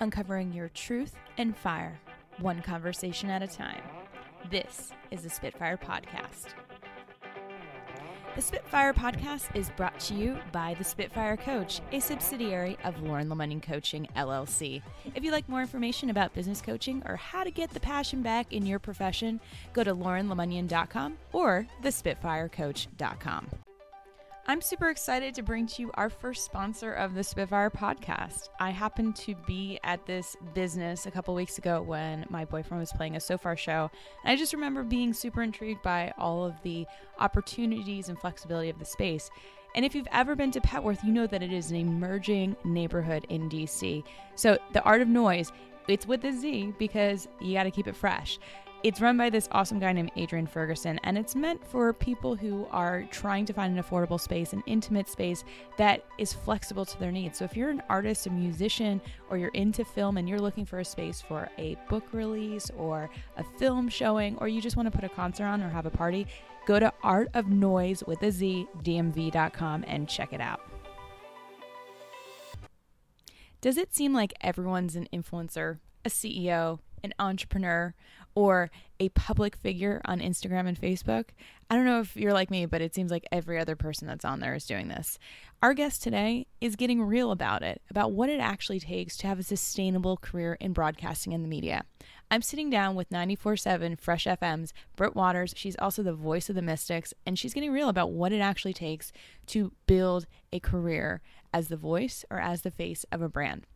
uncovering your truth and fire, one conversation at a time. This is the Spitfire Podcast. The Spitfire Podcast is brought to you by the Spitfire Coach, a subsidiary of Lauren Lemonnion Coaching LLC. If you'd like more information about business coaching or how to get the passion back in your profession, go to laurenlemonnion.com or thespitfirecoach.com. I'm super excited to bring to you our first sponsor of the Spitfire podcast. I happened to be at this business a couple weeks ago when my boyfriend was playing a Sofar show. And I just remember being super intrigued by all of the opportunities and flexibility of the space. And if you've ever been to Petworth, you know that it is an emerging neighborhood in DC. So the art of noise, it's with a Z because you got to keep it fresh. It's run by this awesome guy named Adrian Ferguson, and it's meant for people who are trying to find an affordable space, an intimate space that is flexible to their needs. So, if you're an artist, a musician, or you're into film and you're looking for a space for a book release or a film showing, or you just want to put a concert on or have a party, go to Art of Noise with a Z, DMV.com, and check it out. Does it seem like everyone's an influencer, a CEO, an entrepreneur, or a public figure on Instagram and Facebook. I don't know if you're like me, but it seems like every other person that's on there is doing this. Our guest today is getting real about it, about what it actually takes to have a sustainable career in broadcasting and the media. I'm sitting down with 94 7 Fresh FM's Britt Waters. She's also the voice of the Mystics, and she's getting real about what it actually takes to build a career as the voice or as the face of a brand.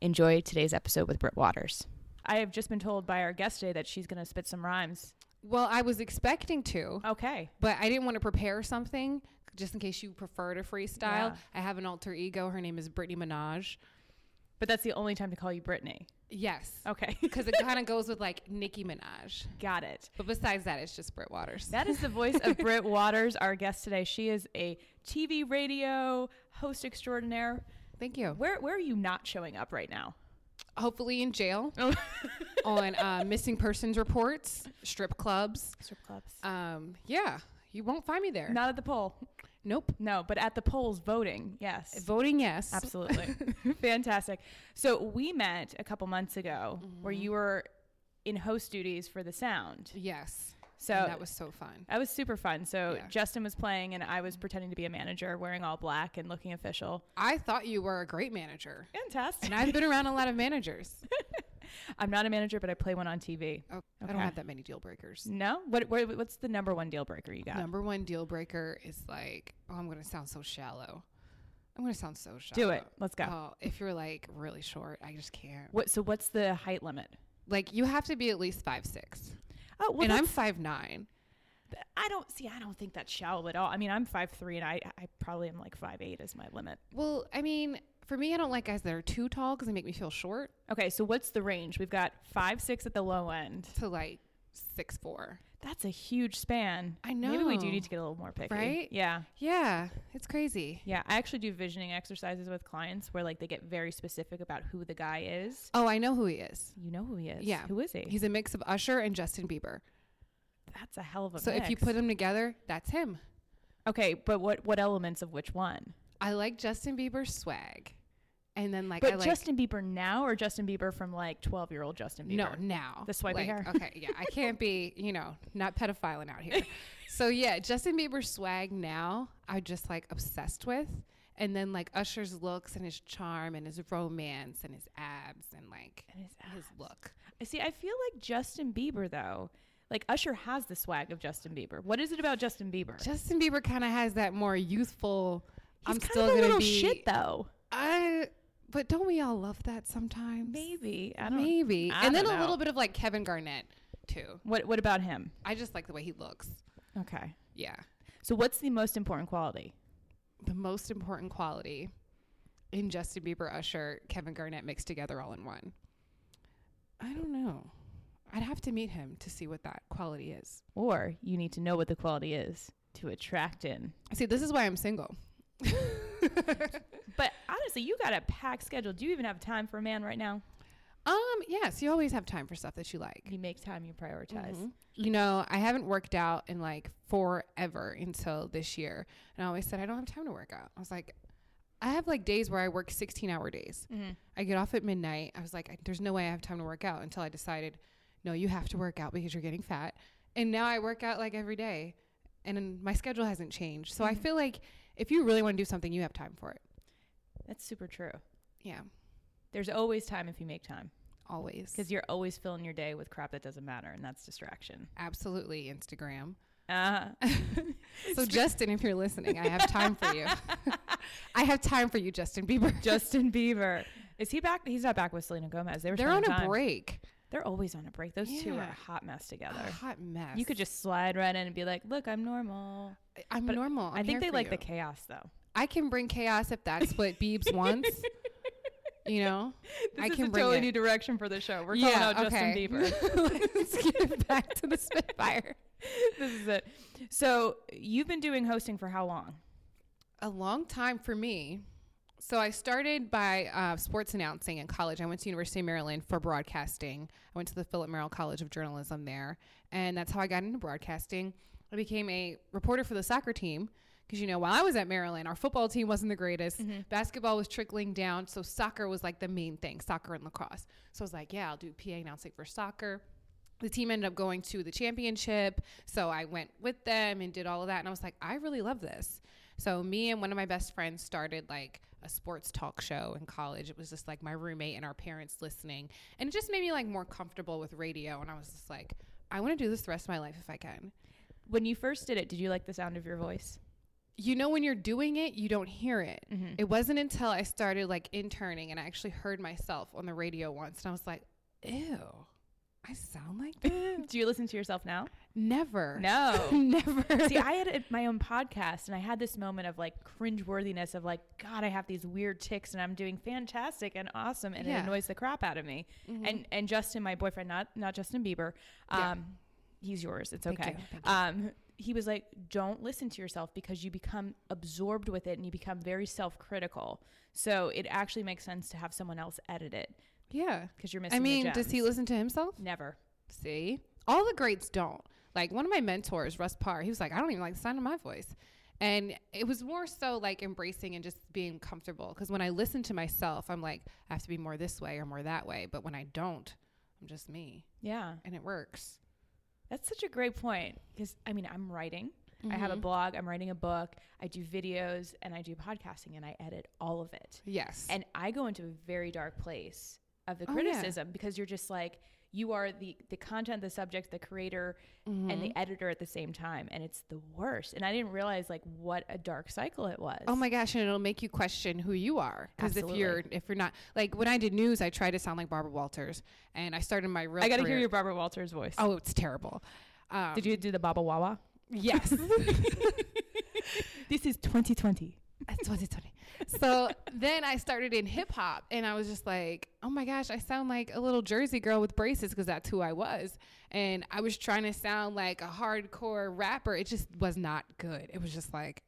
Enjoy today's episode with Britt Waters. I have just been told by our guest today that she's going to spit some rhymes. Well, I was expecting to, Okay. but I didn't want to prepare something just in case you prefer to freestyle. Yeah. I have an alter ego. Her name is Brittany Minaj. But that's the only time to call you Brittany. Yes. Okay. Because it kind of goes with like Nicki Minaj. Got it. But besides that, it's just Britt Waters. That is the voice of Britt Waters, our guest today. She is a TV radio host extraordinaire. Thank you. Where where are you not showing up right now? Hopefully in jail on uh, missing persons reports, strip clubs. Strip clubs. Um, yeah, you won't find me there. Not at the pole. Nope. No, but at the polls voting. Yes. Voting yes. Absolutely. Fantastic. So we met a couple months ago where Mm-hmm. you were in host duties for the sound. Yes. So And that was so fun. That was super fun. So Yeah. Justin was playing, and I was pretending to be a manager, wearing all black and looking official. I thought you were a great manager. Fantastic. And I've been around a lot of managers. I'm not a manager, but I play one on TV. Oh, I don't have that many deal breakers. No, what, what what's the number one deal breaker you got? Number one deal breaker is like, oh, I'm going to sound so shallow. I'm going to sound so shallow. Do it. Let's go. Oh, if you're like really short, I just can't. What? So what's the height limit? Like you have to be at least five six, Oh, well, and I'm five nine. I don't see. I don't think that's shallow at all. I mean, I'm five three, and I I probably am like five eight is my limit. Well, I mean, for me, I don't like guys that are too tall because they make me feel short. Okay, so what's the range? We've got five six at the low end. To like six four. That's a huge span. I know. Maybe we do need to get a little more picky. Right? Yeah. Yeah, it's crazy. Yeah, I actually do visioning exercises with clients where like they get very specific about who the guy is. Oh, I know who he is. You know who he is. Yeah. Who is he? He's a mix of Usher and Justin Bieber. That's a hell of a So if you put them together, that's him. Okay, but what what elements of which one? I like Justin Bieber's swag. And then like But I like Justin Bieber now or Justin Bieber from like 12 year old Justin Bieber? No, now. The swipey like, hair. Okay, yeah. I can't be, you know, not pedophiling out here. so yeah, Justin Bieber's swag now, I'm just like obsessed with. And then like Usher's looks and his charm and his romance and his abs and like And his his look. I see. I feel like Justin Bieber though. Like Usher has the swag of Justin Bieber. What is it about Justin Bieber? Justin Bieber kind of has that more youthful. He's I'm still a gonna little be. shit though. I. But don't we all love that sometimes? Maybe I don't. Maybe. I and then don't a know. little bit of like Kevin Garnett too. What What about him? I just like the way he looks. Okay. Yeah. So what's the most important quality? the most important quality in Justin Bieber, Usher, Kevin Garnett mixed together all in one? I don't know. I'd have to meet him to see what that quality is. Or you need to know what the quality is to attract in. See, this is why I'm single. But honestly, you got a packed schedule. Do you even have time for a man right now? Um, yes, you always have time for stuff that you like. You make time, you prioritize. Mhm. You know, I haven't worked out in like forever until this year. And I always said, I don't have time to work out. I was like, I have like days where I work 16 hour days. Mm-hmm. I get off at midnight. I was like, there's no way I have time to work out until I decided, no, you have to work out because you're getting fat. And now I work out like every day, and my schedule hasn't changed. So I Mhm. feel like if you really want to do something, you have time for it. That's super true. Yeah, There's always time if you make time always. because you're always filling your day with crap that doesn't matter, and that's distraction. Absolutely, Instagram. Uh-huh. So Justin, if you're listening, I have time for you. I have time for you, Justin Bieber. Justin Bieber. Is he back? He's not back with Selena Gomez. They were They're on a time. break. They're always on a break. Those two are a hot mess together. A hot mess. You could just slide right in and be like, "Look, I'm normal." I'm but normal. i I'm think they like you. the chaos, though. I can bring chaos if that's what Biebs wants. You know, This I is can a totally it. new direction for the show. We're calling out Justin Bieber. Let's get back to the Spitfire. this is it. So you've been doing hosting for how long? A long time for me. So I started by uh, sports announcing in college. I went to University of Maryland for broadcasting. I went to the Philip Merrill College of Journalism there, and that's how I got into broadcasting. I became a reporter for the soccer team because you know while I was at Maryland, our football team wasn't the greatest. Mm-hmm. Basketball was trickling down, so soccer was like the main thing, soccer and lacrosse. So I was like, yeah, I'll do PA announcing for soccer. The team ended up going to the championship, so I went with them and did all of that, and I was like, I really love this. So me and one of my best friends started like a sports talk show in college. It was just like my roommate and our parents listening, and it just made me like more comfortable with radio. And I was just like, I want to do this the rest of my life if I can. When you first did it, did you like the sound of your voice? You know, when you're doing it, you don't hear it. Mhm. It wasn't until I started like interning and I actually heard myself on the radio once, and I was like, ew, I sound like that. Do you listen to yourself now? Never. No. Never. See, I had a- my own podcast, and I had this moment of like cringeworthiness of like, God, I have these weird ticks, and I'm doing fantastic and awesome, and Yeah. it annoys the crap out of me. Mhm. And and Justin, my boyfriend, not not Justin Bieber, um, Yeah. He's yours. It's Thank okay. you, thank you. Um, he was like, don't listen to yourself because you become absorbed with it, and you become very self critical. So it actually makes sense to have someone else edit it yeah. because you're missing. I mean, does he listen to himself? Never. See, all the greats don't. Like one of my mentors, Russ Parr, he was like, I don't even like the sound of my voice. And it was more so like embracing and just being comfortable. Because when I listen to myself, I'm like, I have to be more this way or more that way. But when I don't, I'm just me. Yeah, And it works. That's such a great point because I mean, I'm writing. I have a Mhm. blog. I'm writing a book. I do videos and I do podcasting and I edit all of it. Yes. And I go into a very dark place of the Oh, yeah. criticism because you're just like you are the the content, the subject, the creator, and Mhm. the editor at the same time, and it's the worst. And I didn't realize like what a dark cycle it was. Oh my gosh, and it'll make you question who you are. Because if you're if you're not like when I did news, I tried to sound like Barbara Walters, and I started my reel. I got to hear your Barbara Walters voice. Oh, it's terrible. Um, Did you do the Baba Wawa? Yes. This is 2020. That's 2020. So then I started in hip hop, and I was just like, oh my gosh, I sound like a little Jersey girl with braces because that's who I was. And I was trying to sound like a hardcore rapper. It just was not good. It was just like,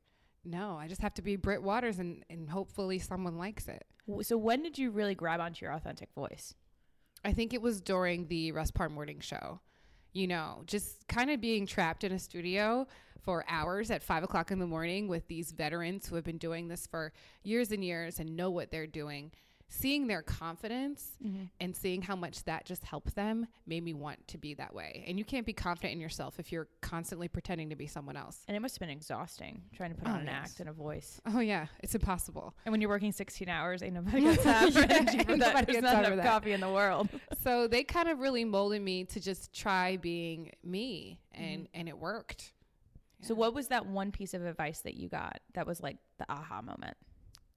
no, I just have to be Britt Waters, and, and hopefully someone likes it. So when did you really grab onto your authentic voice? I think it was during the Russ Parr Morning Show. You know, just kind of being trapped in a studio for hours at five o'clock in the morning with these veterans who have been doing this for years and years and know what they're doing. Seeing their confidence mm-hmm. and seeing how much that just helped them made me want to be that way. And you can't be confident in yourself if you're constantly pretending to be someone else. And it must have been exhausting trying to put Oh, on an yes. act and a voice. Oh, yeah, it's impossible. And when you're working 16 hours, ain't nobody got time for Yeah, for that. There's not enough coffee in the world. so they kind of really molded me to just try being me, and, mm-hmm. and it worked. So what was that one piece of advice that you got that was like the aha moment?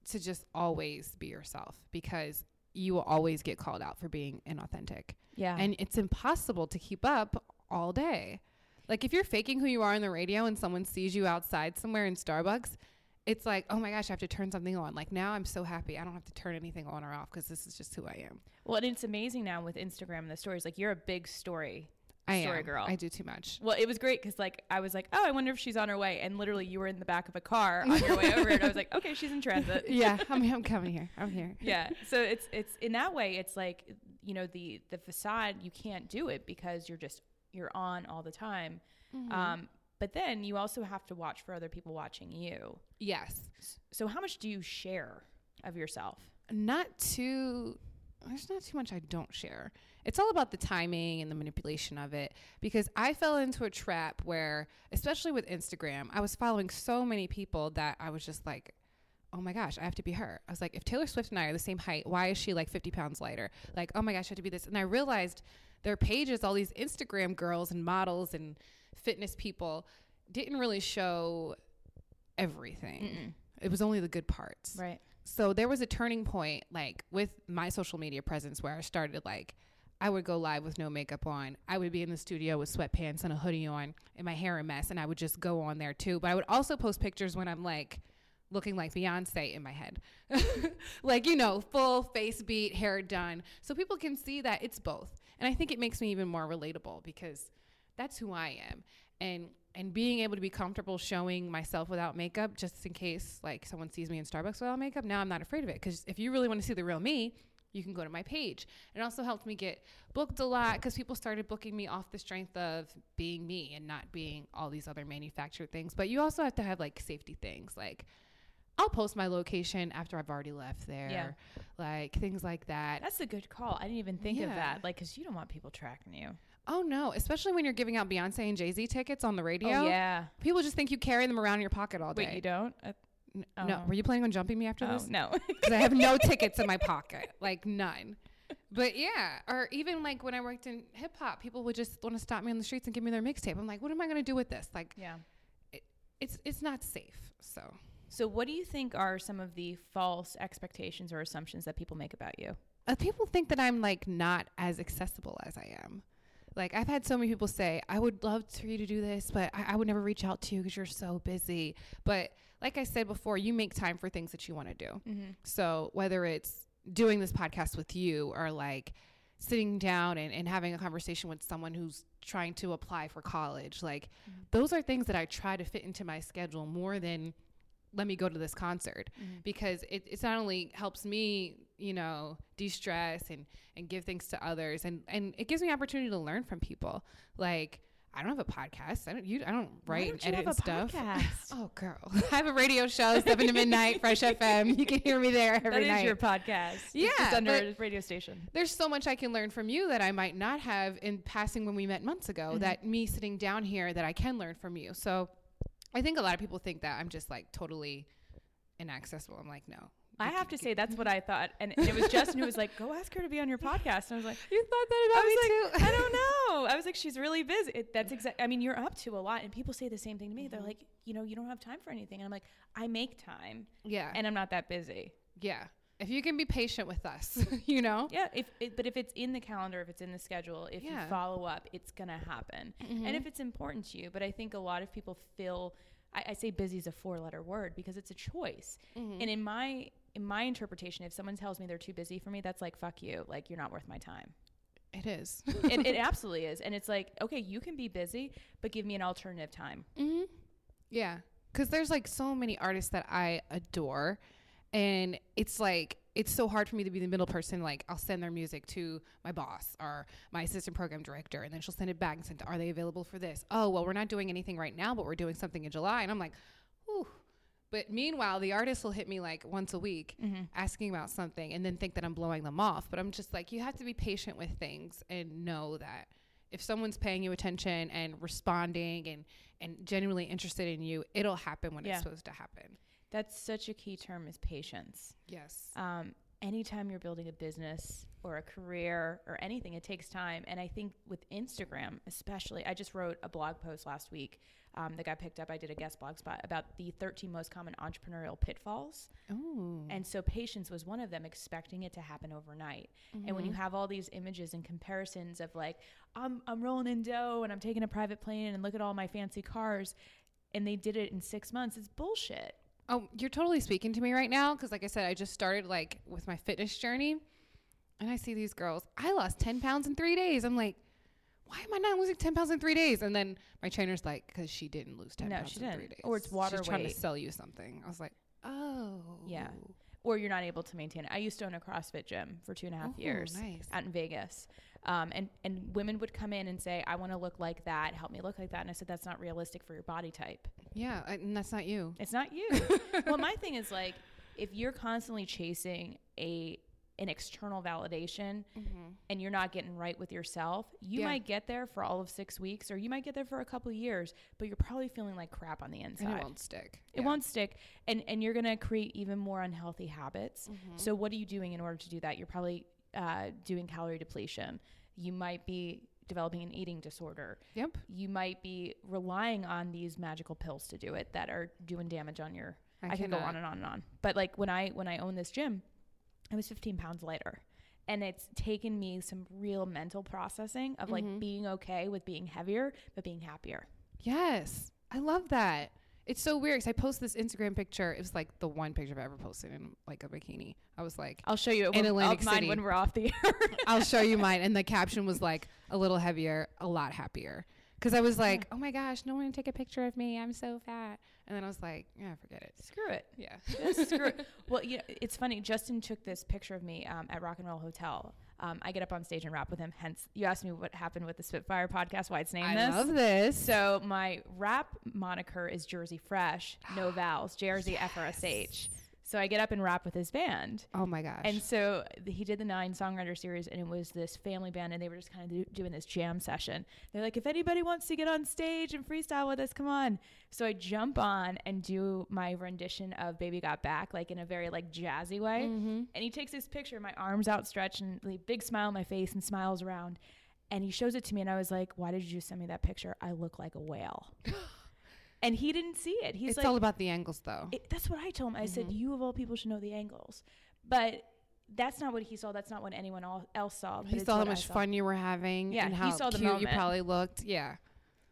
to just always be yourself because you will always get called out for being inauthentic. Yeah. And it's impossible to keep up all day. Like if you're faking who you are on the radio and someone sees you outside somewhere in Starbucks, it's like, oh my gosh, I have to turn something on. Like now I'm so happy I don't have to turn anything on or off because this is just who I am. well, and it's amazing now with Instagram and the stories. Like you're a big story I story am. girl. I do too much. Well, it was great because like I was like, oh, I wonder if she's on her way, and literally you were in the back of a car on your way over, and I was like, okay, she's in transit. yeah, I'm, I'm coming here. I'm here. yeah. So it's it's in that way, it's like you know the the facade you can't do it because you're just you're on all the time. Mm-hmm. Um, but then you also have to watch for other people watching you. Yes. So how much do you share of yourself? Not too there's not too much I don't share. It's all about the timing and the manipulation of it because I fell into a trap where especially with Instagram, I was following so many people that I was just like Oh my gosh, I have to be her. I was like, if Taylor Swift and I are the same height, why is she like 50 pounds lighter? Like, oh my gosh, I have to be this. And I realized their pages, all these Instagram girls and models and fitness people, didn't really show everything. Mm-mm. It was only the good parts. Right. So there was a turning point, like with my social media presence, where I started like, I would go live with no makeup on. I would be in the studio with sweatpants and a hoodie on and my hair a mess, and I would just go on there too. But I would also post pictures when I'm like looking like Beyonce in my head. like, you know, full face beat, hair done. So people can see that it's both. And I think it makes me even more relatable because that's who I am. And and being able to be comfortable showing myself without makeup just in case like someone sees me in Starbucks without makeup, now I'm not afraid of it cuz if you really want to see the real me, you can go to my page. It also helped me get booked a lot because people started booking me off the strength of being me and not being all these other manufactured things. But you also have to have like safety things like I'll post my location after I've already left there. Yeah. Like things like that. That's a good call. I didn't even think of that. Like, because you don't want people tracking you. Oh no, especially when you're giving out Beyonce and Jay Z tickets on the radio. Oh, yeah. People just think you carry them around in your pocket all day. Wait, you don't? Uh, Oh. No, were you planning on jumping me after oh, this? no. Because I have no tickets in my pocket, like none. But yeah, or even like when I worked in hip hop, people would just want to stop me on the streets and give me their mixtape. I'm like, what am I gonna do with this? Like, yeah. it's it's not safe. So So, what do you think are some of the false expectations or assumptions that people make about you? uh, people think that I'm like not as accessible as I am. Like I've had so many people say, I would love for you to do this, but I, I would never reach out to you because you're so busy. But like I said before, you make time for things that you want to do. Mm-hmm. So whether it's doing this podcast with you or like sitting down and, and having a conversation with someone who's trying to apply for college, like Mhm. those are things that I try to fit into my schedule more than let me go to this concert Mm-hmm. because it, it's not only helps me, you know, de-stress and, and give things to others and, and it gives me opportunity to learn from people. Like I don't have a podcast. I don't you I don't write and edit stuff. Oh girl. I have a radio show, seven to midnight, Fresh FM. You can hear me there every That is night. your podcast. It's Yeah, just under a radio station. There's so much I can learn from you that I might not have in passing when we met months ago. Mhm. That me sitting down here that I can learn from you. So I think a lot of people think that I'm just like totally inaccessible. I'm like, no. I have to say that's what I thought, and, it was Justin who was like, "Go ask her to be on your podcast." And I was like, You thought that about I was me like, too? I don't know. I was like, she's really busy. It, that's exact. I mean, you're up to a lot, and people say the same thing to me. They're Mhm. like, you know, you don't have time for anything, and I'm like, I make time, yeah. and I'm not that busy. yeah. If you can be patient with us, you know? Yeah. If it, but if it's in the calendar, if it's in the schedule, if you follow up, it's gonna happen. And if it's important to you, but I think a lot of people feel. I, I say busy is a four-letter word because it's a choice. Mhm. And in my in my interpretation, if someone tells me they're too busy for me, that's like fuck you. Like you're not worth my time. it is. it, it absolutely is. And it's like, okay, you can be busy, but give me an alternative time. hmm Yeah. Because there's like so many artists that I adore. And it's like, it's so hard for me to be the middle person. Like, I'll send their music to my boss or my assistant program director, and then she'll send it back and send, Are they available for this? Oh, well, we're not doing anything right now, but we're doing something in July. And I'm like, Whew. But meanwhile, the artist will hit me like once a week Mm-hmm. asking about something and then think that I'm blowing them off. But I'm just like, you have to be patient with things and know that if someone's paying you attention and responding and, and genuinely interested in you, it'll happen when Yeah. it's supposed to happen. That's such a key term is patience. Yes. Um, anytime you're building a business or a career or anything, it takes time. And I think with Instagram, especially, I just wrote a blog post last week um, that got picked up. I did a guest blog spot about the 13 most common entrepreneurial pitfalls. Oh. And so patience was one of them, expecting it to happen overnight. And when you have all these images and comparisons of like, I'm, I'm rolling in dough and I'm taking a private plane and look at all my fancy cars, and they did it in six months, it's bullshit. Oh, you're totally speaking to me right now because, like I said, I just started like with my fitness journey, and I see these girls. I lost ten pounds in three days. I'm like, why am I not losing ten pounds in three days? And then my trainer's like, because she didn't lose ten No, pounds she in didn't. three days, Or it's water She's trying to sell you something. I was like, oh, Yeah. or you're not able to maintain it. I used to own a CrossFit gym for two and a half Oh, years nice. out in Vegas. Um, and, and women would come in and say, I want to look like that. Help me look like that. And I said, that's not realistic for your body type. Yeah, and that's not you. It's not you. well, my thing is like, if you're constantly chasing a an external validation and you're not getting right with yourself, you Yeah. might get there for all of six weeks, or you might get there for a couple of years, but you're probably feeling like crap on the inside. And it won't stick. It Yeah. won't stick, and and you're gonna create even more unhealthy habits. Mm-hmm. So what are you doing in order to do that? You're probably uh, doing calorie depletion. You might be developing an eating disorder. Yep. You might be relying on these magical pills to do it that are doing damage on your. I I, can go on and on and on. But like when I when I own this gym, I was 15 pounds lighter. And it's taken me some real mental processing of like Mhm. being okay with being heavier, but being happier. Yes. I love that. It's so weird because I posted this Instagram picture. It was like the one picture I've ever posted in like a bikini. I was like, I'll show you In when- Atlantic City. when we're off the air. I'll show you mine. And the caption was like a little heavier, a lot happier. Cause I was like, oh my gosh, no one can take a picture of me. I'm so fat. And then I was like, yeah, forget it. Screw it. Yeah. Just screw it. Well, you know, it's funny. Justin took this picture of me um, at Rock and Roll Hotel. Um, I get up on stage and rap with him. Hence, you asked me what happened with the Spitfire podcast, why it's named I this. I love this. So my rap moniker is Jersey Fresh, no vowels, Jersey F R S H. So I get up and rap with his band. oh my gosh. And so he did the nine songwriter series, and it was this family band, and they were just kind of do- doing this jam session. They're like, if anybody wants to get on stage and freestyle with us, come on. So I jump on and do my rendition of "Baby Got Back," like in a very like jazzy way. Mhm. And he takes this picture, my arms outstretched, and like, big smile on my face, and smiles around. And he shows it to me, and I was like, "Why did you send me that picture? I look like a whale." and he didn't see it. He's it's like, all about the angles though. it, that's what I told him. I said, Mhm. "You of all people should know the angles," but that's not what he saw. That's not what anyone else saw. He saw how much saw. fun you were having Yeah, and he how saw the cute you probably looked. Yeah.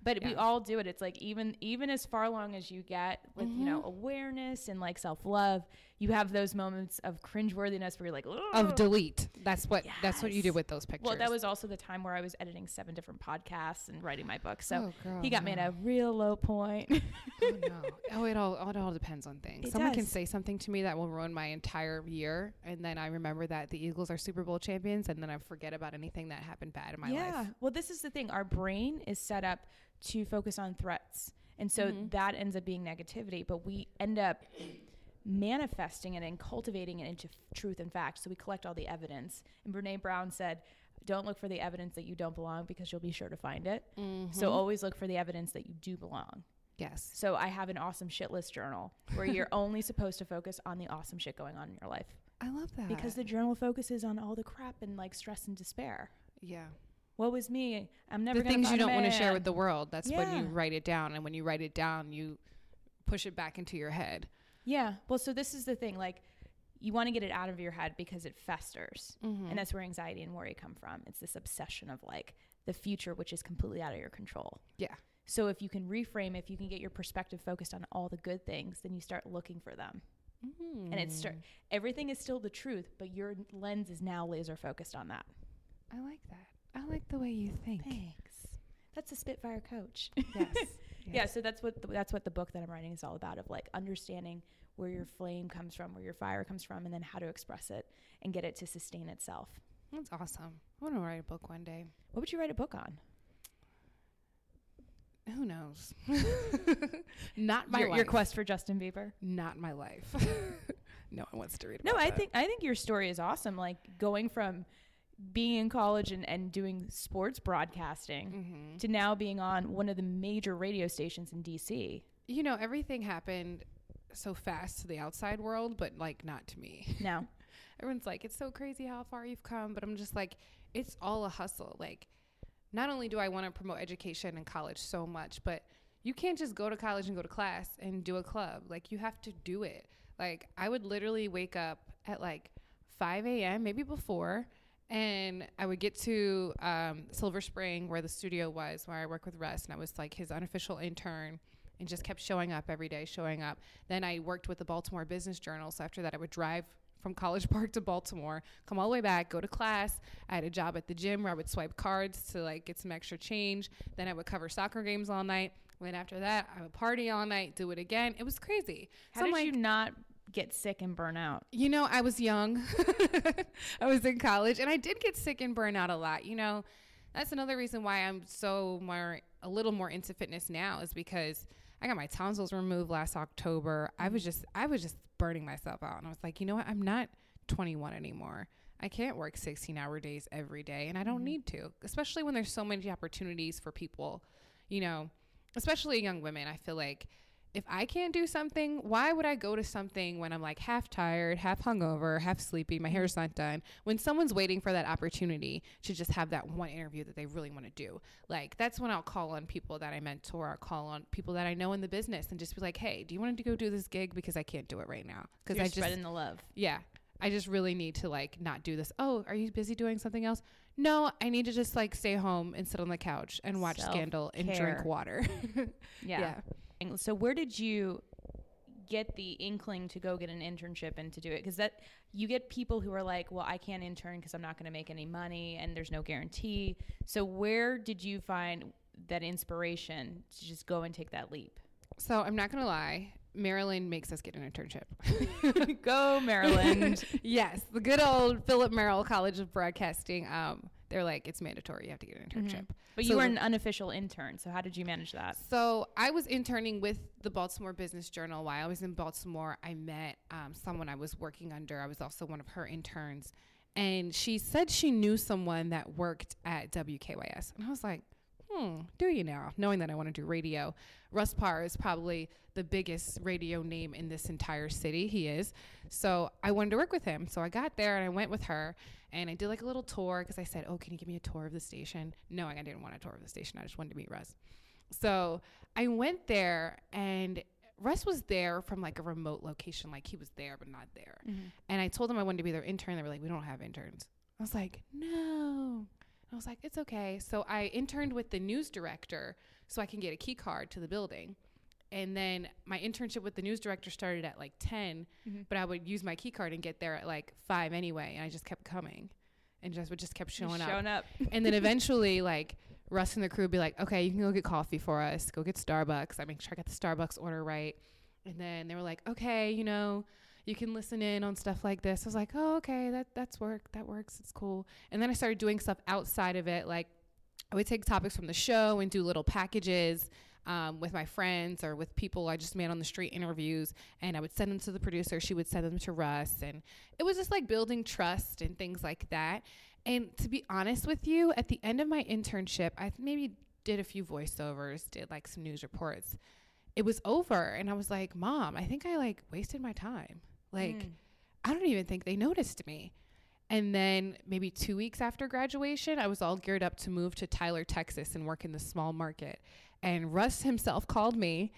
But we all do it. It's like even even as far along as you get with you know awareness and like self love, you have those moments of cringeworthiness where you're like, Of delete. That's what that's what you do with those pictures. well, that was also the time where I was editing seven different podcasts and writing my book. So oh, girl, he got me at a real low point. oh no. Oh, it all it all depends on things. It Someone can say something to me that will ruin my entire year, and then I remember that the Eagles are Super Bowl champions, and then I forget about anything that happened bad in my yeah. life. Yeah. Well, this is the thing. Our brain is set up to focus on threats. And so Mhm. that ends up being negativity, but we end up manifesting it and cultivating it into f- truth and fact. So we collect all the evidence. And Brene Brown said, don't look for the evidence that you don't belong because you'll be sure to find it. So Mhm. always look for the evidence that you do belong. yes, So I have an awesome shit list journal where you're only supposed to focus on the awesome shit going on in your life I love that because the journal focuses on all the crap and like stress and despair. yeah What was me? I'm never the things you don't want to share with the world. That's when you write it down, and when you write it down, you push it back into your head. Yeah. Well, so this is the thing. Like, you want to get it out of your head because it festers. Mhm. And that's where anxiety and worry come from. It's this obsession of like the future, which is completely out of your control. Yeah. So if you can reframe, if you can get your perspective focused on all the good things, then you start looking for them. And it's start, Mm. everything is still the truth, but your lens is now laser focused on that. I like that. I like the way you think. Thanks. That's a Spitfire coach. Yes. Yeah, so that's what the, that's what the book that I'm writing is all about of like understanding where your flame comes from, where your fire comes from, and then how to express it and get it to sustain itself. That's awesome. I want to write a book one day. What would you write a book on? Who knows? Not my your, life. your quest for Justin Bieber. Not my life. no one wants to read No, I that. think I think your story is awesome. Like going from being in college and, and doing sports broadcasting Mhm. to now being on one of the major radio stations in DC. You know, everything happened so fast to the outside world, but like not to me. No. Everyone's like, it's so crazy how far you've come, but I'm just like, it's all a hustle. Like, not only do I want to promote education and college so much, but you can't just go to college and go to class and do a club. Like, you have to do it. Like, I would literally wake up at like 5 a.m., maybe before, and I would get to um, Silver Spring, where the studio was, where I work with Russ, and I was like his unofficial intern and just kept showing up every day, showing up. Then I worked with the Baltimore Business Journal. So after that, I would drive from College Park to Baltimore, come all the way back, go to class. I had a job at the gym where I would swipe cards to like get some extra change. Then I would cover soccer games all night. Then after that, I would party all night, do it again. It was crazy. how so did like, you not get sick and burn out? You know, I was young. I was in college and I did get sick and burn out a lot. You know, that's another reason why I'm so more a little more into fitness now is because I got my tonsils removed last October. I was just I was just burning myself out and I was like, "You know what? I'm not 21 anymore. I can't work 16 hour days every day and I don't Mhm. need to, especially when there's so many opportunities for people, you know, especially young women. I feel like if I can't do something, why would I go to something when I'm like half tired, half hungover, half sleepy, my hair's not done, when someone's waiting for that opportunity to just have that one interview that they really want to do? Like, that's when I'll call on people that I mentor, I'll call on people that I know in the business and just be like, hey, do you want to go do this gig? Because I can't do it right now. Because I just, spreading the love. yeah, I just really need to like not do this. Oh, are you busy doing something else? No, I need to just like stay home and sit on the couch and watch Scandal and drink water. Yeah. And So where did you get the inkling to go get an internship and to do it? Because that you get people who are like, well, I can't intern because I'm not going to make any money and there's no guarantee. So where did you find that inspiration to just go and take that leap? So I'm not gonna lie, Maryland makes us get an internship. go Maryland. yes, the good old Philip Merrill College of Broadcasting. Um, they're like it's mandatory. You have to get an internship. but So you were an unofficial intern. So how did you manage that? So I was interning with the Baltimore Business Journal. While I was in Baltimore, I met um, someone I was working under. I was also one of her interns, and she said she knew someone that worked at WKYS, and I was like, "Hmm, do you now?" Knowing that I want to do radio, Russ Parr is probably the biggest radio name in this entire city. He is. So I wanted to work with him. So I got there and I went with her and I did like a little tour because I said, "Oh, can you give me a tour of the station?" No, I didn't want a tour of the station. I just wanted to meet Russ. So I went there and Russ was there from like a remote location, like he was there but not there. And I told them I wanted to be their intern. They were like, "We don't have interns." I was like, "No." I was like, "It's okay." So I interned with the news director so I can get a key card to the building. And then my internship with the news director started at like 10, Mhm. but I would use my key card and get there at like 5 anyway, and I just kept coming. And just would just kept showing up Showing up. and then eventually like Russ and the crew would be like, okay, you can go get coffee for us. Go get Starbucks. I make sure I got the Starbucks order right. And then they were like, okay, you know, you can listen in on stuff like this. I was like, oh, okay, that that's work. That works. It's cool. And then I started doing stuff outside of it. Like I would take topics from the show and do little packages um, with my friends or with people I just met on the street interviews. And I would send them to the producer. She would send them to Russ. And it was just like building trust and things like that. And to be honest with you, at the end of my internship, I maybe did a few voiceovers, did like some news reports. It was over and I was like, "Mom, I think I like wasted my time." Like Mm. I don't even think they noticed me. And then maybe 2 weeks after graduation, I was all geared up to move to Tyler, Texas and work in the small market. And Russ himself called me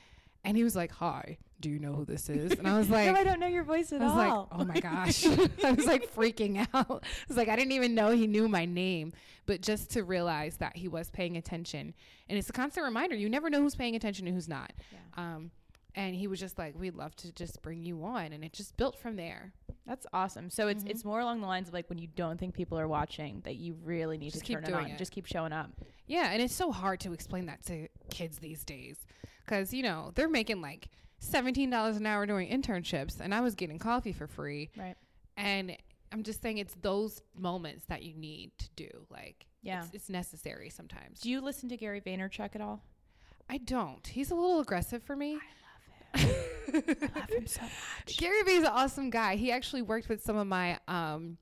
and he was like, "Hi, do you know who this is?" And I was like, no, I don't know your voice at I was all. like, oh my gosh. I was like freaking out. I was like, I didn't even know he knew my name. But just to realize that he was paying attention. And it's a constant reminder you never know who's paying attention and who's not. Yeah. Um, and he was just like, we'd love to just bring you on. And it just built from there. That's awesome. So it's Mhm. it's more along the lines of like when you don't think people are watching that you really need Just to keep turn it doing on. it. Just keep showing up. Yeah. And it's so hard to explain that to kids these days because, you know, they're making like $17 an hour doing internships. And I was getting coffee for free. Right. And I'm just saying it's those moments that you need to do. Like, Yeah. it's, it's necessary sometimes. Do you listen to Gary Vaynerchuk at all? I don't. He's a little aggressive for me. I love him so much. Gary Vee is an awesome guy. He actually worked with some of my um,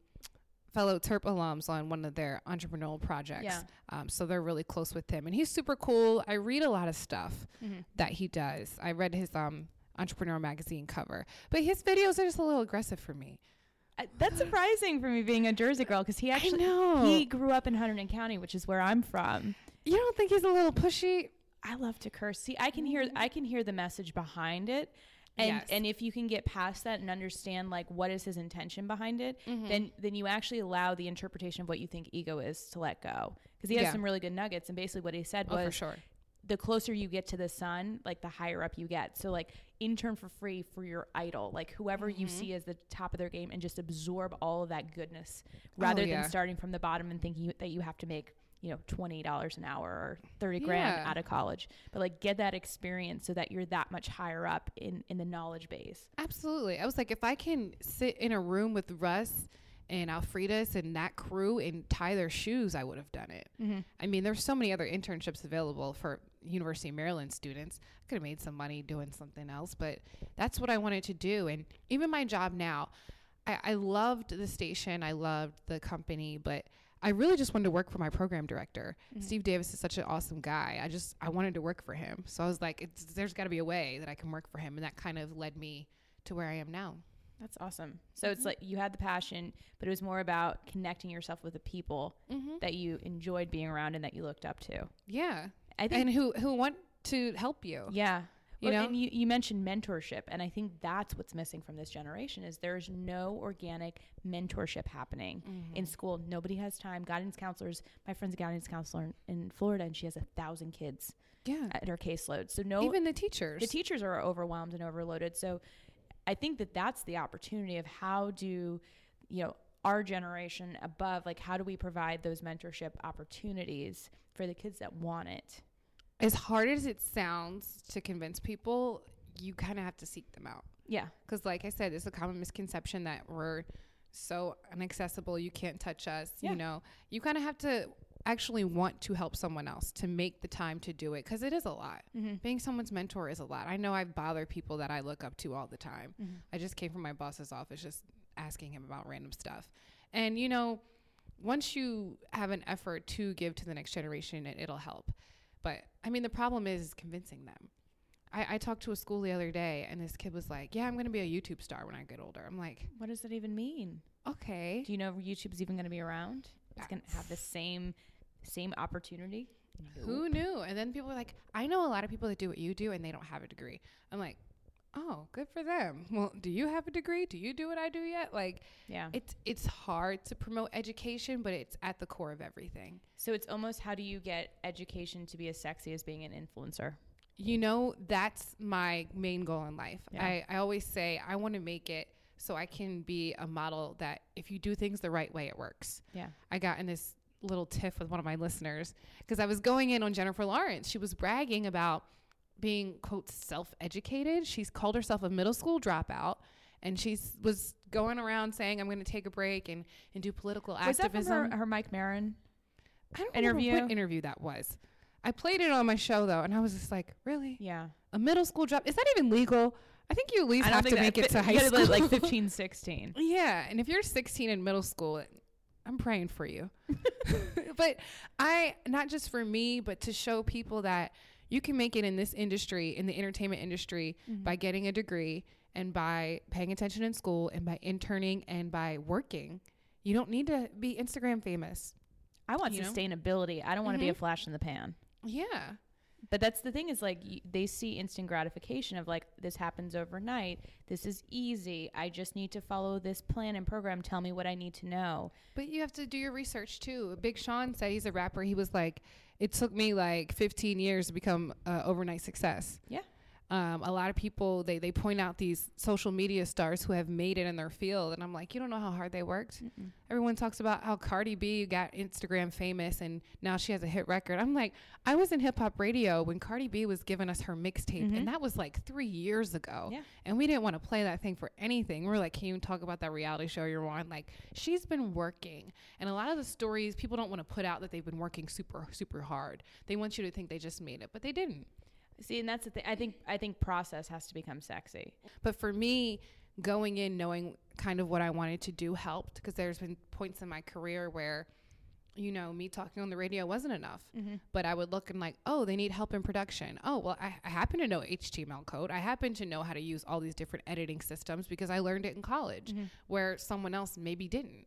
fellow Terp alums on one of their entrepreneurial projects. Yeah. Um, so they're really close with him, and he's super cool. I read a lot of stuff Mhm. that he does. I read his um, Entrepreneur magazine cover, but his videos are just a little aggressive for me. I- That's surprising for me being a Jersey girl because he actually he grew up in Hunterdon County, which is where I'm from. you don't think he's a little pushy? I love to curse. See, I can hear I can hear the message behind it. And Yes. and if you can get past that and understand like what is his intention behind it, Mm-hmm. then then you actually allow the interpretation of what you think ego is to let go. Because he has Yeah. some really good nuggets and basically what he said Oh, was for sure. the closer you get to the sun, like the higher up you get. So like intern for free for your idol, like whoever you Mhm. see as the top of their game and just absorb all of that goodness rather yeah. than starting from the bottom and thinking that you have to make you know, twenty dollars an hour or thirty grand Yeah. out of college, but like get that experience so that you're that much higher up in in the knowledge base. Absolutely. I was like, if I can sit in a room with Russ and Alfredas and that crew and tie their shoes, I would have done it. Mm-hmm. I mean, there's so many other internships available for University of Maryland students. I could have made some money doing something else, but that's what I wanted to do. And even my job now, I, I loved the station, I loved the company, but I really just wanted to work for my program director. Mhm. Steve Davis is such an awesome guy. I just I wanted to work for him. So I was like, it's, there's got to be a way that I can work for him, and that kind of led me to where I am now. That's awesome. So it's Mhm. like you had the passion, but it was more about connecting yourself with the people Mm-hmm. that you enjoyed being around and that you looked up to. Yeah, I think and who who want to help you? Yeah. You know? and you, you mentioned mentorship, and I think that's what's missing from this generation is there's no organic mentorship happening Mm-hmm. in school. Nobody has time. Guidance counselors, my friend's a guidance counselor in, in Florida, and she has a thousand kids yeah, at her caseload. So no, even the teachers. the teachers are overwhelmed and overloaded. So I think that that's the opportunity of how do you know our generation above, like how do we provide those mentorship opportunities for the kids that want it? As hard as it sounds to convince people, you kind of have to seek them out. Yeah. Because, like I said, it's a common misconception that we're so inaccessible, you can't touch us. Yeah. You know, you kind of have to actually want to help someone else to make the time to do it because it is a lot. Mm-hmm. Being someone's mentor is a lot. I know I bother people that I look up to all the time. Mm-hmm. I just came from my boss's office just asking him about random stuff. And, you know, once you have an effort to give to the next generation, it, it'll help. But I mean, the problem is convincing them. I, I talked to a school the other day, and this kid was like, Yeah, I'm going to be a YouTube star when I get older. I'm like, What does that even mean? Okay. Do you know YouTube's even going to be around? It's going to have the same same opportunity. Who knew? And then people are like, I know a lot of people that do what you do, and they don't have a degree. I'm like, Oh, good for them. Well, do you have a degree? Do you do what I do yet? Like, Yeah. it's it's hard to promote education, but it's at the core of everything. so it's almost how do you get education to be as sexy as being an influencer? You know, that's my main goal in life. Yeah. I, I always say I want to make it so I can be a model that if you do things the right way, it works. Yeah. I got in this little tiff with one of my listeners because I was going in on Jennifer Lawrence. She was bragging about being, quote, self educated. She's called herself a middle school dropout. And she was going around saying, I'm going to take a break and, and do political Was that activism. from her, her Mike Maron? I don't interview? what interview that was. I played it on my show though, and I was just like, really? Yeah. A middle school drop? Is that even legal? I think you at least have to make it to high school. like 15, 16. yeah, and if you're 16 in middle school, I'm praying for you. but I, not just for me, but to show people that you can make it in this industry, in the entertainment industry, Mm-hmm. by getting a degree and by paying attention in school and by interning and by working. You don't need to be Instagram famous. I want You know? sustainability. I don't want to be a Mhm. flash in the pan. Yeah. But that's the thing is like y- they see instant gratification of like this happens overnight. This is easy. I just need to follow this plan and program. Tell me what I need to know. But you have to do your research too. Big Sean said he's a rapper. He was like, it took me like 15 years to become an overnight success. Yeah. Um, a lot of people they they point out these social media stars who have made it in their field, and I'm like, you don't know how hard they worked. Everyone talks about how Cardi B got Instagram famous and now she has a hit record. I'm like, I was in hip hop radio when Cardi B was giving us her mixtape, Mhm. and that was like three years ago. Yeah. And we didn't want to play that thing for anything. We are like, can you talk about that reality show you're on? Like, she's been working. And a lot of the stories, people don't want to put out that they've been working super, super hard. They want you to think they just made it, but they didn't. See, and that's the thing. I think I think process has to become sexy. But for me, going in knowing kind of what I wanted to do helped because there's been points in my career where, you know, me talking on the radio wasn't enough. Mm-hmm. But I would look and like, oh, they need help in production. Oh, well, I, I happen to know HTML code. I happen to know how to use all these different editing systems because I learned it in college mm-hmm. where someone else maybe didn't.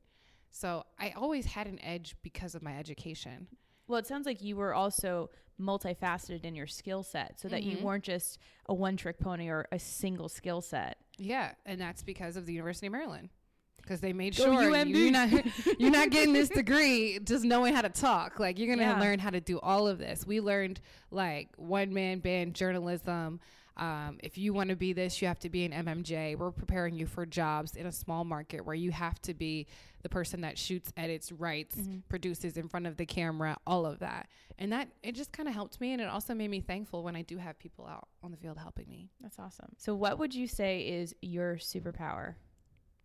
So I always had an edge because of my education. Well, it sounds like you were also multifaceted in your skill set, so that you Mhm. weren't just a one-trick pony or a single skill set. Yeah, and that's because of the University of Maryland. Because they made Go sure UMD. you're not you're not getting this degree just knowing how to talk. Like you're gonna Yeah. learn how to do all of this. We learned like one man band journalism. Um, if you want to be this, you have to be an MMJ. We're preparing you for jobs in a small market where you have to be the person that shoots, edits, writes, Mm-hmm. produces in front of the camera, all of that. And that it just kind of helped me, and it also made me thankful when I do have people out on the field helping me. That's awesome. So, what would you say is your superpower?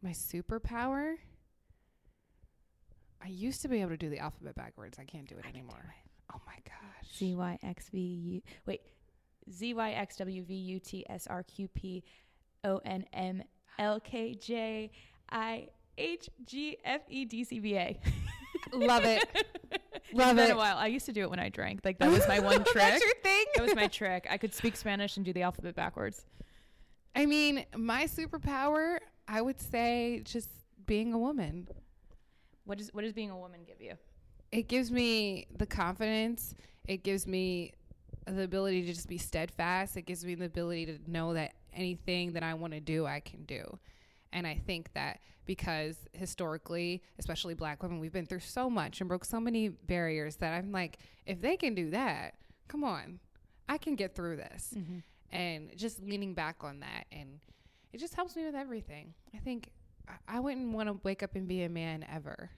My superpower. I used to be able to do the alphabet backwards. I can't do it anymore. Oh my gosh. Z Y X V U. Wait, Z Y X W V U T S R Q P O N M L K J I H G F E D C B A. Love it. It's Love been it. a while. I used to do it when I drank. Like that was my one trick. That's your thing. that was my trick. I could speak Spanish and do the alphabet backwards. I mean, my superpower, I would say, just being a woman. What does what does being a woman give you? It gives me the confidence. It gives me the ability to just be steadfast. It gives me the ability to know that anything that I want to do, I can do. And I think that because historically, especially black women, we've been through so much and broke so many barriers that I'm like, if they can do that, come on, I can get through this. Mm-hmm. And just leaning back on that. And it just helps me with everything. I think I- I wouldn't want to wake up and be a man ever,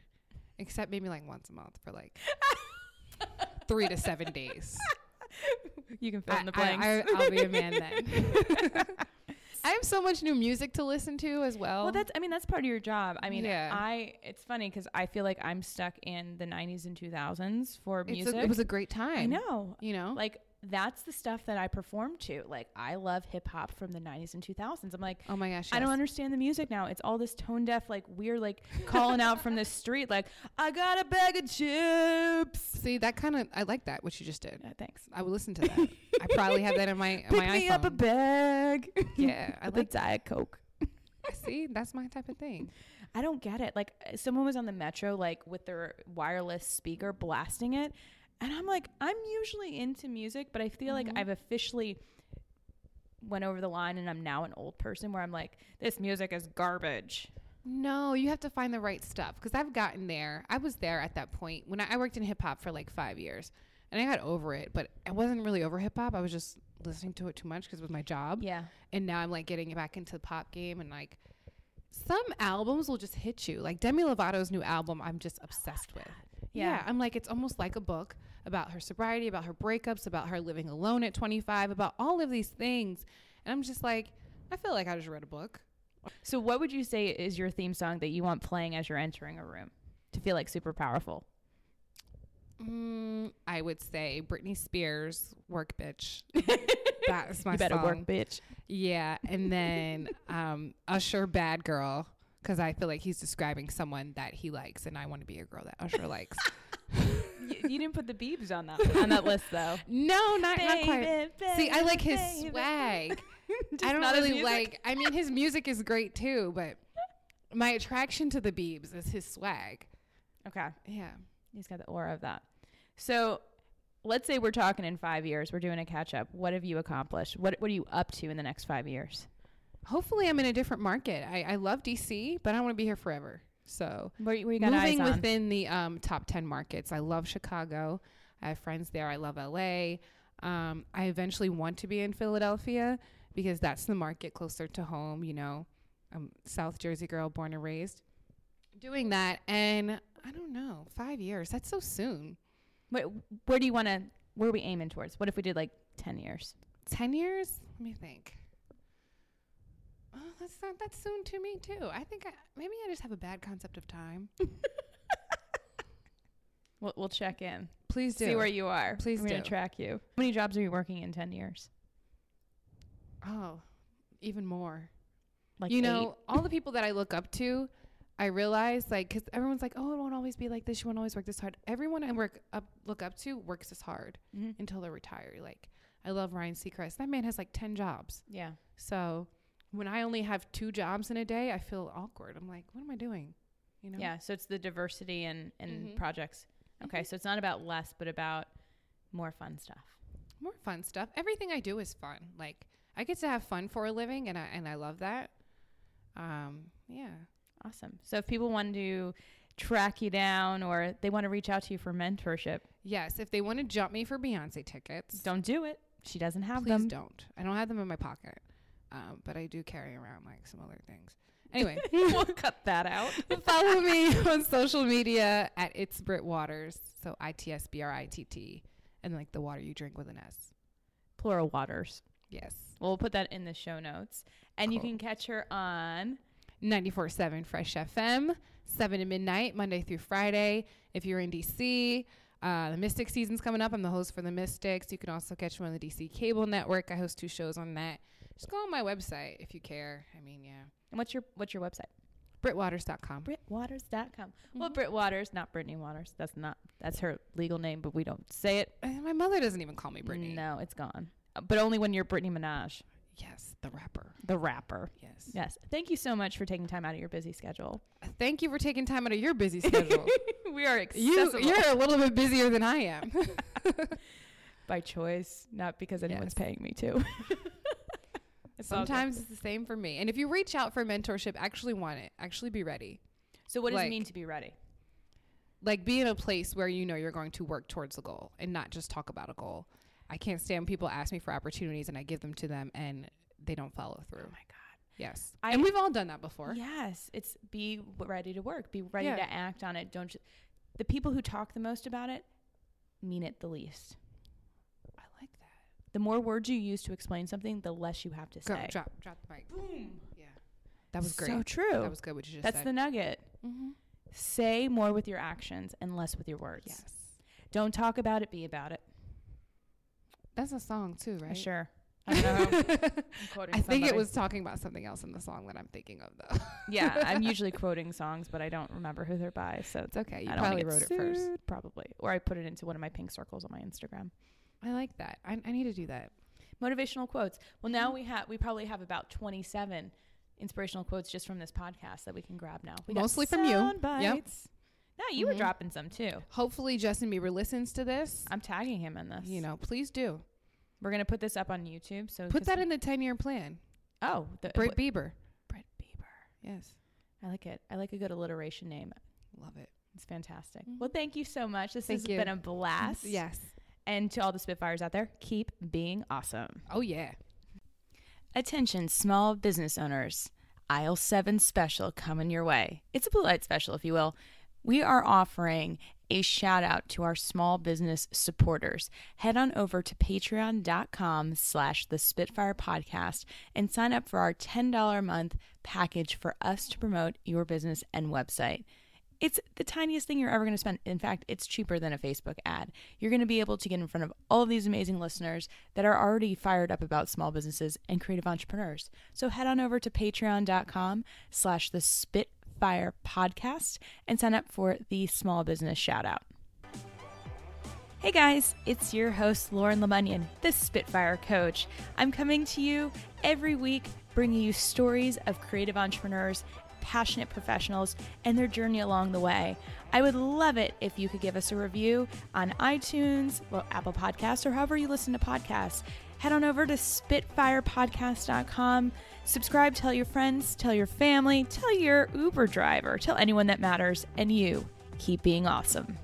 except maybe like once a month for like three to seven days. You can fill in the blanks. I, I'll be a man then. I have so much new music to listen to as well. well, that's I mean that's part of your job. I mean, Yeah. I it's funny because I feel like I'm stuck in the 90s and 2000s for It's music. a, it was a great time. I know. You know, Like that's the stuff that I perform to. Like I love hip hop from the 90s and 2000s. I'm like oh my gosh, I don't understand the music now. It's all this tone deaf, like we're like calling out from the street, like I got a bag of chips. See that kind of I like that what you just did. Uh, thanks. I would listen to that. I probably have that in my Pick my me up a bag. yeah, I like. diet coke. see, that's my type of thing. I don't get it. Like someone was on the metro, like with their wireless speaker blasting it, and I'm like, I'm usually into music, but I feel Mm-hmm. like I've officially went over the line, and I'm now an old person where I'm like, this music is garbage. No, you have to find the right stuff because I've gotten there. I was there at that point when I, I worked in hip hop for like five years, and I got over it. But I wasn't really over hip hop. I was just listening to it too much because it was my job. Yeah. And now I'm like getting back into the pop game and like some albums will just hit you. Like Demi Lovato's new album, I'm just obsessed with. Yeah. Yeah. I'm like it's almost like a book about her sobriety, about her breakups, about her living alone at 25, about all of these things. And I'm just like, I feel like I just read a book. So, what would you say is your theme song that you want playing as you're entering a room to feel like super powerful? Mm, I would say Britney Spears, "Work Bitch." that is my you better song. work, bitch. Yeah, and then um, Usher, "Bad Girl," because I feel like he's describing someone that he likes, and I want to be a girl that Usher likes. you, didn't put the Beebs on that on that list though. No, not not quite. Baby, See, I like his baby. swag. I don't really like. I mean, his music is great too, but my attraction to the Biebs is his swag. Okay, Yeah. he's got the aura of that. So, let's say we're talking in five years. We're doing a catch up. What have you accomplished? What What are you up to in the next five years? Hopefully, I'm in a different market. I, I love DC, but I don't want to be here forever. So Where, where you got moving within the um, top 10 markets. I love Chicago. I have friends there. I love LA. Um, I eventually want to be in Philadelphia because that's the market closer to home. You know, I'm South Jersey girl, born and raised. Doing that, and I don't know, five years. That's so soon. Where, where do you want to? Where are we aiming towards? What if we did like ten years? 10 years? Let me think. Oh, that's not that soon to me too. I think I, maybe I just have a bad concept of time. We'll, we'll check in. Please do. See where you are. Please I'm gonna do. track you. How many jobs are you working in ten years? Oh, even more. Like you eight? know, all the people that I look up to, I realize like because everyone's like, oh, it won't always be like this. You won't always work this hard. Everyone I work up look up to works this hard Mhm. until they retire. Like I love Ryan Seacrest. That man has like ten jobs. Yeah. So when I only have two jobs in a day, I feel awkward. I'm like, what am I doing? You know? Yeah. So it's the diversity and and Mhm. projects. Okay. So it's not about less, but about more fun stuff. more fun stuff. Everything I do is fun. Like I get to have fun for a living, and I and I love that. Um, yeah. Awesome. So if people want to track you down or they want to reach out to you for mentorship, Yes, if they want to jump me for Beyonce tickets, don't do it. She doesn't have Please them. Please don't. I don't have them in my pocket, um, but I do carry around like some other things. Anyway, we'll cut that out. follow me on social media at it's Britt Waters. So I T S B R I T T, and like the water you drink with an S. Plural waters. Yes. We'll put that in the show notes. And you can catch her on 94.7 Fresh FM, 7 to midnight, Monday through Friday. If you're in DC, uh, the Mystic season's coming up. I'm the host for the Mystics. You can also catch me on the DC Cable Network. I host two shows on that. Just go on my website if you care. I mean, yeah. and what's your what's your website? BrittWaters.com. BrittWaters.com. Well, Mhm. Britt Waters, not Brittany Waters. That's not that's her legal name, but we don't say it. Uh, my mother doesn't even call me Brittany. No, it's gone. Uh, But only when you're Brittany Minaj, Yes, the rapper. the rapper. Yes. Yes. Thank you so much for taking time out of your busy schedule. Uh, Thank you for taking time out of your busy schedule. we are you, accessible you're a little bit busier than I am. by choice, not because anyone's Yes. paying me to. It's. Sometimes it's the same for me. And if you reach out for mentorship, actually want it. Actually be ready. So what does it mean to be ready? like be in a place where you know you're going to work towards a goal and not just talk about a goal. I can't stand people ask me for opportunities and I give them to them and they don't follow through. Oh my god. Yes. I- and we've all done that before. Yes, it's be ready to work. Be ready Yeah. to act on it. Don't ju- the people who talk the most about it mean it the least. I like that. The more words you use to explain something, the less you have to Go, say. drop drop the mic. Boom. Yeah. That was great. So true. That was good what you just said. That's said. the nugget. mm-hmm. Say more with your actions and less with your words. Yes. Don't talk about it, be about it. That's a song too, right? Sure. I don't know. I'm quoting I think it was talking about something else in the song that I'm thinking of though. yeah, I'm usually quoting songs, but I don't remember who they're by. So it's okay. You I probably wrote it first. Probably. Or I put it into one of my pink circles on my Instagram. I like that. I, I need to do that. Motivational quotes. Well, Mm-hmm. now we have we probably have about 27 inspirational quotes just from this podcast that we can grab now. We Mostly from you. sound Yep. No, you were Mhm. dropping some too. Hopefully Justin Bieber listens to this. I'm tagging him in this. You know, please do. we're gonna put this up on YouTube. So put that in the 10 year plan. Oh, the Britt what- Bieber. Britt Bieber. Yes. I like it. I like a good alliteration name. Love it. It's fantastic. Mhm. Well, thank you so much. This Thank has you. been a blast. Yes. And to all the Spitfires out there, keep being awesome. Oh, yeah. Attention, small business owners. Aisle 7 special coming your way. It's a blue light special, if you will. We are offering a shout out to our small business supporters. Head on over to patreon.com slash the Spitfire podcast and sign up for our $10 a month package for us to promote your business and website. It's the tiniest thing you're ever going to spend. In fact, it's cheaper than a Facebook ad. You're going to be able to get in front of all of these amazing listeners that are already fired up about small businesses and creative entrepreneurs. So head on over to patreon.com slash the Spitfire podcast and sign up for the small business shout out. Hey guys, it's your host, Lauren Lemunion, the Spitfire Coach. I'm coming to you every week bringing you stories of creative entrepreneurs, passionate professionals, and their journey along the way. I would love it if you could give us a review on iTunes, well, Apple Podcasts, or however you listen to podcasts. Head on over to SpitfirePodcast.com. Subscribe, tell your friends, tell your family, tell your Uber driver, tell anyone that matters, and you keep being awesome.